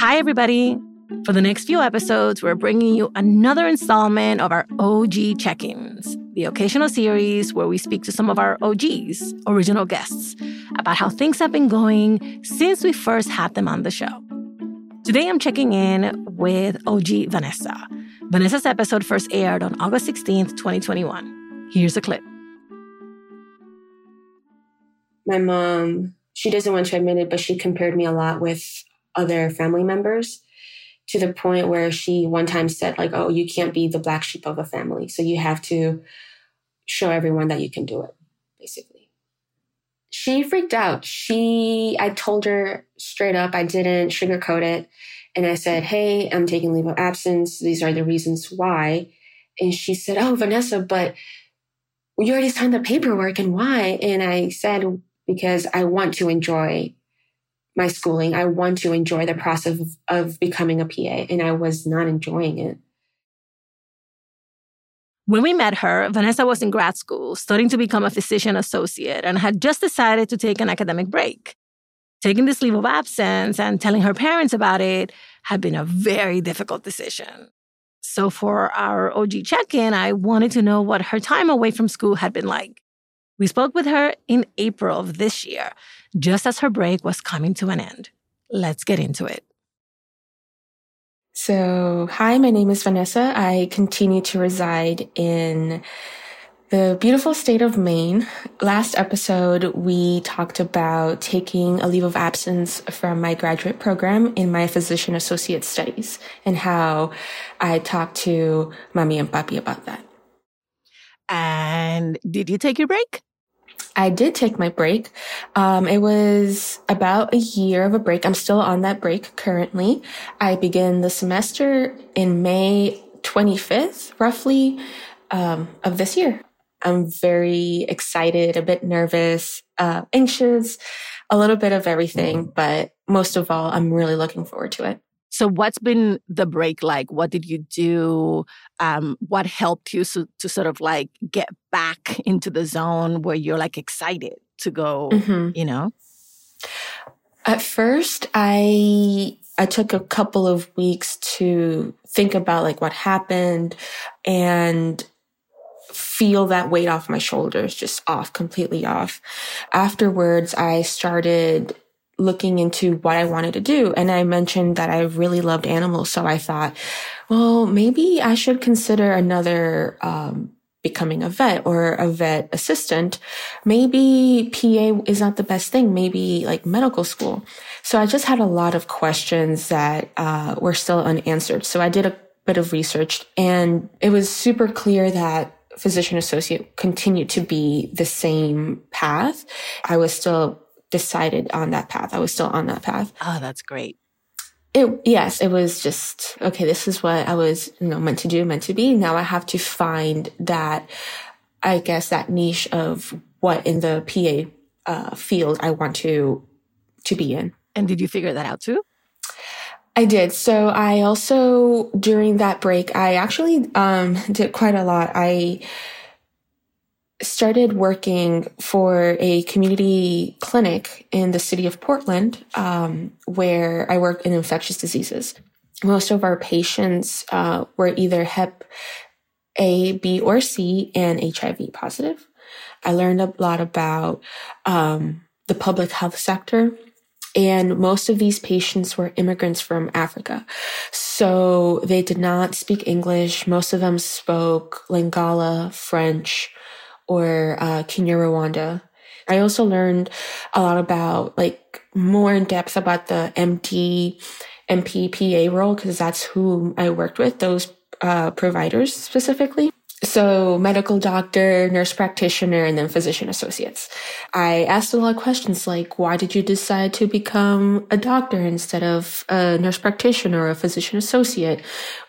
Hi, everybody. For the next few episodes, we're bringing you another installment of our OG check ins, the occasional series where we speak to some of our OGs, original guests, about how things have been going since we first had them on the show. Today, I'm checking in with OG Vanessa. Vanessa's episode first aired on August 16th, 2021. Here's a clip. My mom, she doesn't want to admit it, but she compared me a lot with other family members to the point where she one time said like oh you can't be the black sheep of a family so you have to show everyone that you can do it basically. She freaked out. She i told her straight up i didn't sugarcoat it and i said hey i'm taking leave of absence. These are the reasons why. And she said oh vanessa but you already signed the paperwork and why? And i said because i want to enjoy my schooling. I want to enjoy the process of, of becoming a PA, and I was not enjoying it. When we met her, Vanessa was in grad school, studying to become a physician associate, and had just decided to take an academic break. Taking this leave of absence and telling her parents about it had been a very difficult decision. So, for our OG check in, I wanted to know what her time away from school had been like. We spoke with her in April of this year, just as her break was coming to an end. Let's get into it. So, hi, my name is Vanessa. I continue to reside in the beautiful state of Maine. Last episode, we talked about taking a leave of absence from my graduate program in my physician associate studies and how I talked to mommy and papi about that. And did you take your break? I did take my break. Um, it was about a year of a break. I'm still on that break currently. I begin the semester in May 25th, roughly, um, of this year. I'm very excited, a bit nervous, uh, anxious, a little bit of everything, but most of all, I'm really looking forward to it. So, what's been the break like? What did you do? Um, what helped you so, to sort of like get back into the zone where you're like excited to go? Mm-hmm. You know. At first, I I took a couple of weeks to think about like what happened and feel that weight off my shoulders, just off, completely off. Afterwards, I started looking into what I wanted to do. And I mentioned that I really loved animals. So I thought, well, maybe I should consider another, um, becoming a vet or a vet assistant. Maybe PA is not the best thing. Maybe like medical school. So I just had a lot of questions that, uh, were still unanswered. So I did a bit of research and it was super clear that physician associate continued to be the same path. I was still decided on that path. I was still on that path. Oh, that's great. It, yes, it was just, okay, this is what I was, you know, meant to do, meant to be. Now I have to find that, I guess that niche of what in the PA uh, field I want to, to be in. And did you figure that out too? I did. So I also, during that break, I actually, um, did quite a lot. I, started working for a community clinic in the city of Portland, um, where I work in infectious diseases. Most of our patients uh, were either Hep A, B, or C and HIV positive. I learned a lot about um, the public health sector. And most of these patients were immigrants from Africa. So they did not speak English. Most of them spoke Lingala, French, or uh, Kinyarwanda. I also learned a lot about like more in depth about the MD, MPPA role because that's who I worked with, those uh, providers specifically. So medical doctor, nurse practitioner, and then physician associates. I asked a lot of questions like, why did you decide to become a doctor instead of a nurse practitioner or a physician associate?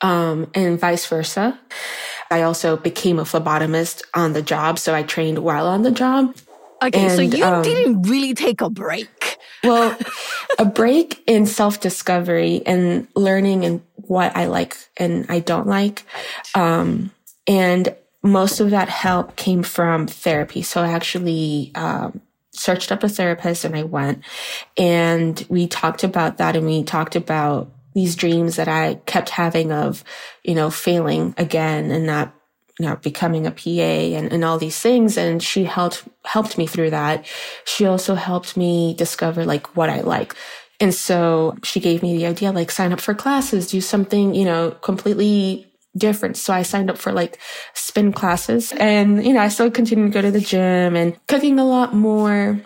Um, and vice versa. I also became a phlebotomist on the job, so I trained while on the job. Okay, and, so you um, didn't really take a break. well, a break in self discovery and learning and what I like and I don't like. Um, and most of that help came from therapy. So I actually um, searched up a therapist and I went and we talked about that and we talked about these dreams that I kept having of, you know, failing again and not, you know, becoming a PA and, and all these things. And she helped, helped me through that. She also helped me discover like what I like. And so she gave me the idea, like sign up for classes, do something, you know, completely different. So I signed up for like spin classes and, you know, I still continue to go to the gym and cooking a lot more.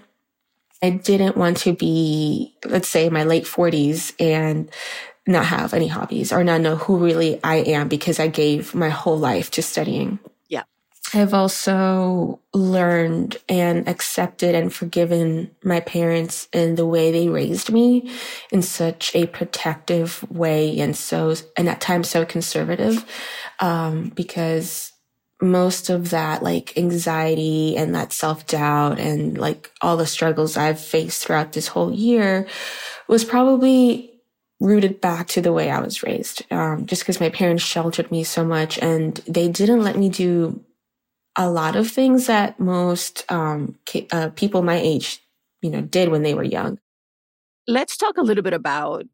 I didn't want to be, let's say, my late 40s and not have any hobbies or not know who really I am because I gave my whole life to studying. Yeah. I've also learned and accepted and forgiven my parents in the way they raised me in such a protective way and so, and at times so conservative, um, because most of that like anxiety and that self doubt and like all the struggles I've faced throughout this whole year was probably rooted back to the way I was raised. Um, just because my parents sheltered me so much and they didn't let me do a lot of things that most um, uh, people my age, you know, did when they were young. Let's talk a little bit about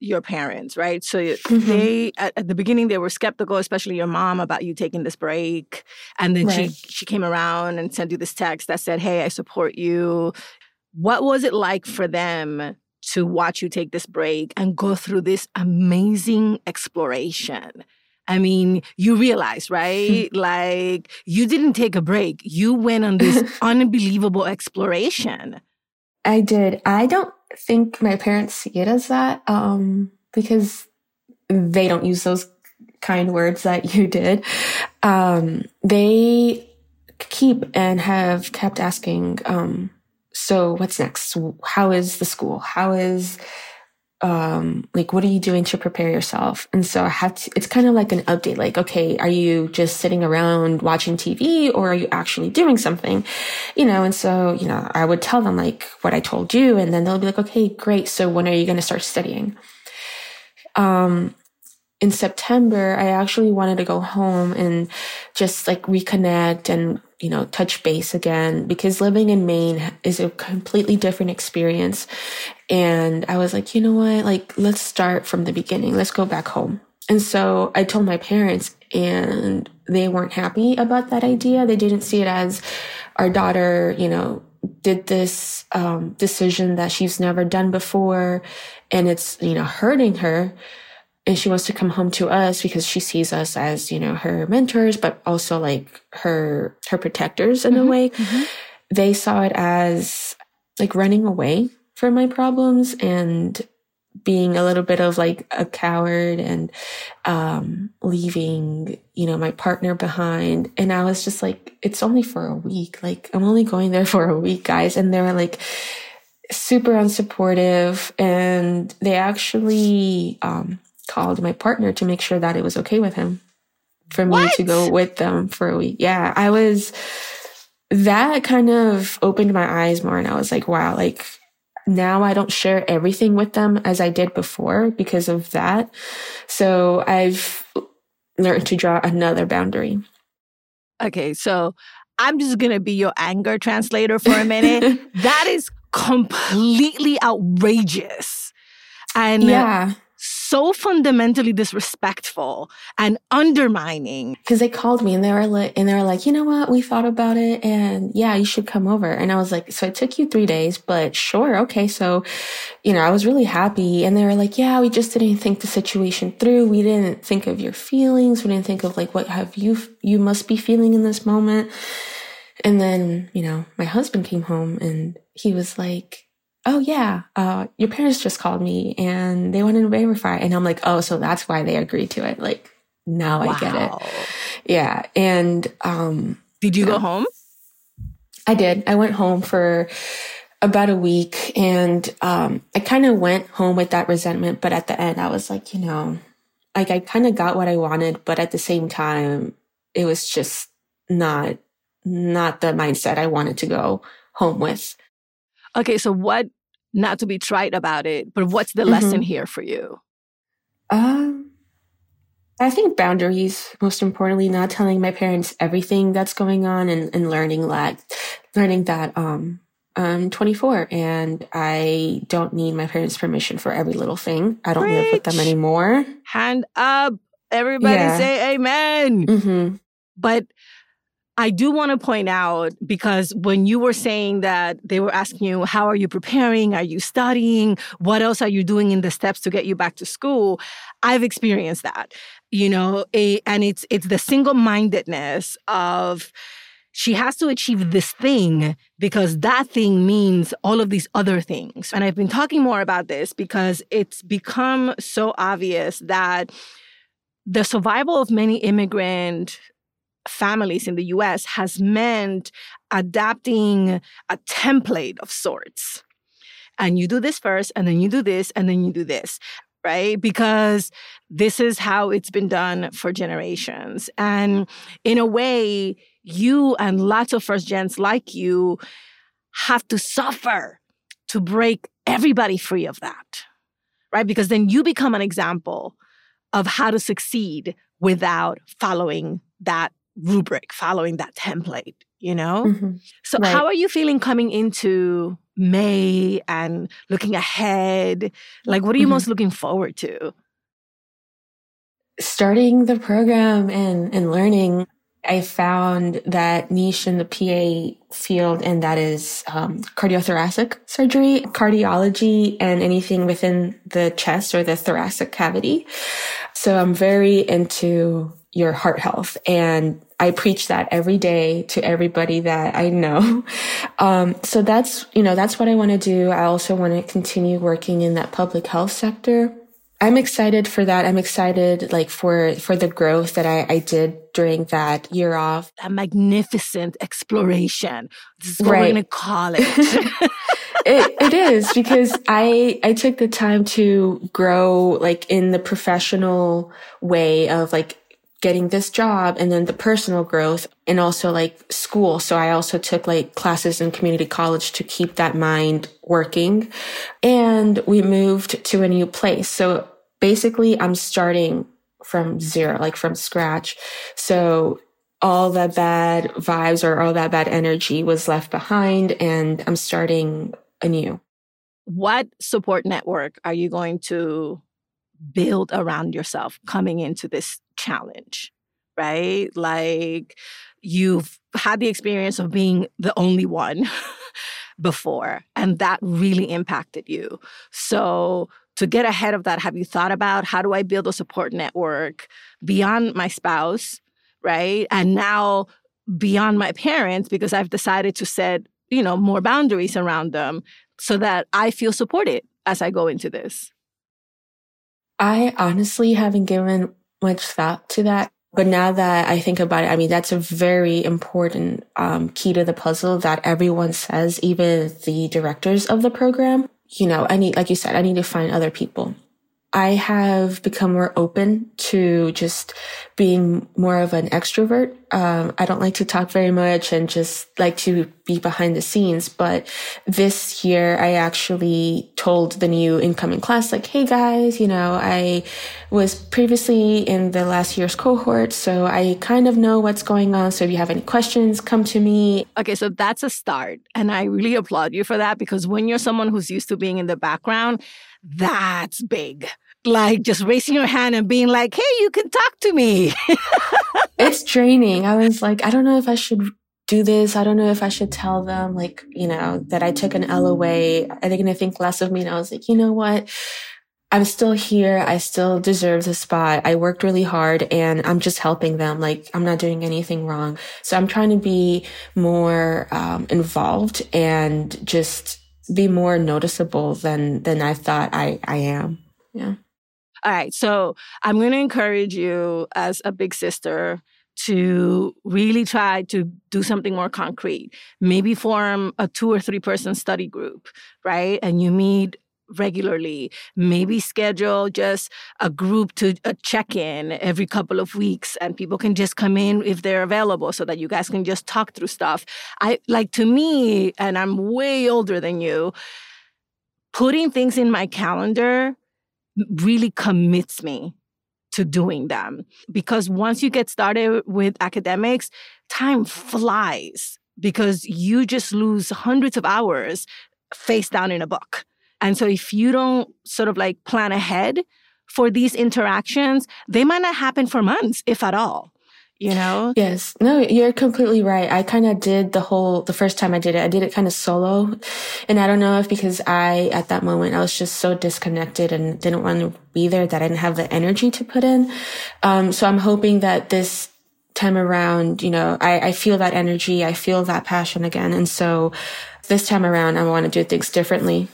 your parents, right? So mm-hmm. they at, at, the beginning they were skeptical, especially your mom, about you taking this break, and then right. she she came around and sent you this text that said, "Hey, I support you." What was it like for them to watch you take this break and go through this amazing exploration. I mean, you realize, right? like, you didn't take a break. You went on this unbelievable exploration. I did. I don't think my parents see it as that um, because they don't use those kind words that you did. Um, they keep and have kept asking, um, so what's next? How is the school? How is, um, like, what are you doing to prepare yourself? And so I have to, it's kind of like an update. Like, okay, are you just sitting around watching TV or are you actually doing something? You know, and so, you know, I would tell them like what I told you and then they'll be like, okay, great. So when are you going to start studying? Um, in September, I actually wanted to go home and just like reconnect and, you know, touch base again because living in Maine is a completely different experience. And I was like, you know what? Like, let's start from the beginning. Let's go back home. And so I told my parents and they weren't happy about that idea. They didn't see it as our daughter, you know, did this um, decision that she's never done before and it's, you know, hurting her and she wants to come home to us because she sees us as you know her mentors but also like her her protectors in mm-hmm, a way. Mm-hmm. they saw it as like running away from my problems and being a little bit of like a coward and um leaving you know my partner behind. And i was just like it's only for a week. Like i'm only going there for a week guys. And they were like super unsupportive and they actually um called my partner to make sure that it was okay with him for me what? to go with them for a week. Yeah, I was, that kind of opened my eyes more. And I was like, wow, like now I don't share everything with them as I did before because of that. So I've learned to draw another boundary. Okay, so I'm just going to be your anger translator for a minute. that is completely outrageous. And yeah so fundamentally disrespectful and undermining. Because they called me and they were like, and they were like, you know what? We thought about it, and yeah, you should come over. And I was like, so it took you three days, but sure, okay. So, you know, I was really happy, and they were like, yeah, we just didn't think the situation through. We didn't think of your feelings. We didn't think of like what have you you must be feeling in this moment. And then, you know, my husband came home and he was like, oh yeah, uh, your parents just called me and they wanted to verify. And I'm like, oh, so that's why they agreed to it. Like now wow. I get it. Yeah. And, um, did you go home? I did. I went home for about a week and, um, I kind of went home with that resentment. But at the end, I was like, you know, like I kind of got what I wanted, but at the same time, it was just not, not the mindset I wanted to go home with. Okay, so what not to be trite about it, but what's the mm-hmm. lesson here for you? Um, I think boundaries, most importantly, not telling my parents everything that's going on and, and learning that, learning that, um, I'm 24 and I don't need my parents' permission for every little thing. I don't Preach. live with them anymore. Hand up. Everybody yeah. say amen. Mm-hmm. But I do want to point out because when you were saying that they were asking you, how are you preparing? Are you studying? What else are you doing in the steps to get you back to school? I've experienced that, you know, and it's it's the single-mindedness of she has to achieve this thing because that thing means all of these other things. And I've been talking more about this because it's become so obvious that the survival of many immigrant families in the US has meant adapting a template of sorts. And you do this first, and then you do this, and then you do this, right? Because this is how it's been done for generations. And in a way, you and lots of first gens like you have to suffer to break everybody free of that, right? Because then you become an example of how to succeed without following that rubric, following that template, you know? Mm-hmm. So, right. how are you feeling coming into May and looking ahead? Like, what are you mm-hmm. most looking forward to? Starting the program and, and learning. I found that niche in the PA field, and that is um, cardiothoracic surgery, cardiology, and anything within the chest or the thoracic cavity. So I'm very into your heart health. And I preach that every day to everybody that I know. Um, so that's, you know, that's what I want to do. I also want to continue working in that public health sector. I'm excited for that. I'm excited like for, for the growth that I, I did during that year off. A magnificent exploration. This is what right. we're going to call it. it, it is because I, I took the time to grow like in the professional way of like getting this job and then the personal growth and also like school. So I also took like classes in community college to keep that mind working. And we moved to a new place. So basically I'm starting from zero, like from scratch. So all that bad vibes or all that bad energy was left behind and I'm starting anew. What support network are you going to build around yourself coming into this challenge, right? Like you've had the experience of being the only one before, and that really impacted you. So, to get ahead of that, have you thought about how do I build a support network beyond my spouse, right? And now beyond my parents, because I've decided to set, you know, more boundaries around them so that I feel supported as I go into this. I honestly haven't given much thought to that. But now that I think about it, I mean, that's a very important um, key to the puzzle that everyone says, even the directors of the program. You know, I need, like you said, I need to find other people. I have become more open to just being more of an extrovert. Um, I don't like to talk very much and just like to be behind the scenes. But this year, I actually told the new incoming class, like, Hey guys, you know, I was previously in the last year's cohort. So I kind of know what's going on. So if you have any questions, come to me. Okay. So that's a start. And I really applaud you for that because when you're someone who's used to being in the background, that's big like just raising your hand and being like, hey, you can talk to me. it's draining. I was like, I don't know if I should do this. I don't know if I should tell them, like, you know, that I took an L away. Are they going to think less of me? And I was like, you know what? I'm still here. I still deserve the spot. I worked really hard and I'm just helping them. Like I'm not doing anything wrong. So I'm trying to be more um, involved and just be more noticeable than than I thought I I am. Yeah. All right. So I'm going to encourage you as a big sister to really try to do something more concrete. Maybe form a two or three person study group, right? And you meet regularly. Maybe schedule just a group to a check in every couple of weeks and people can just come in if they're available so that you guys can just talk through stuff. I like to me, and I'm way older than you, putting things in my calendar really commits me to doing them. Because once you get started with academics, time flies because you just lose hundreds of hours face down in a book. And so if you don't sort of like plan ahead for these interactions, they might not happen for months, if at all you know? Yes. No, you're completely right. I kind of did the whole, the first time I did it, I did it kind of solo. And I don't know if because I, at that moment, I was just so disconnected and didn't want to be there that I didn't have the energy to put in. Um, so I'm hoping that this time around, you know, I, I feel that energy. I feel that passion again. And so this time around, I want to do things differently.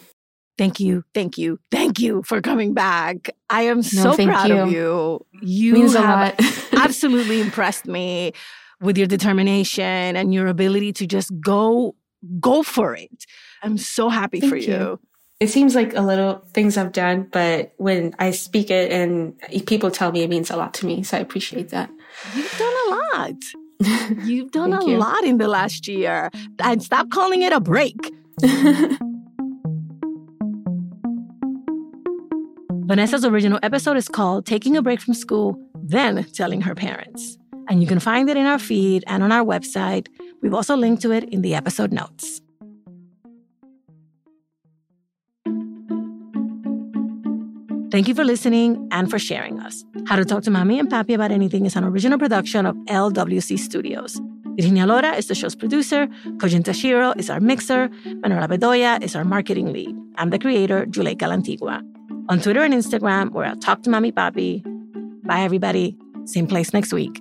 Thank you, thank you, thank you for coming back. I am so proud you. of you. You Means have absolutely impressed me with your determination and your ability to just go go for it. I'm so happy thank for you. you. It seems like a little things I've done, but when I speak it and people tell me, it means a lot to me. So I appreciate that. You've done a lot. You've done a you. lot in the last year. And stop calling it a break. Vanessa's original episode is called Taking a Break from School, Then Telling Her Parents. And you can find it in our feed and on our website. We've also linked to it in the episode notes. Thank you for listening and for sharing us. How to Talk to Mommy and Papi About Anything is an original production of LWC Studios. Virginia Lora is the show's producer. Kojin Tashiro is our mixer. Manuela Bedoya is our marketing lead. I'm the creator, Juleyka Lantigua. On Twitter and Instagram, we're at Talk to Mommy Papi. Bye, everybody. Same place next week.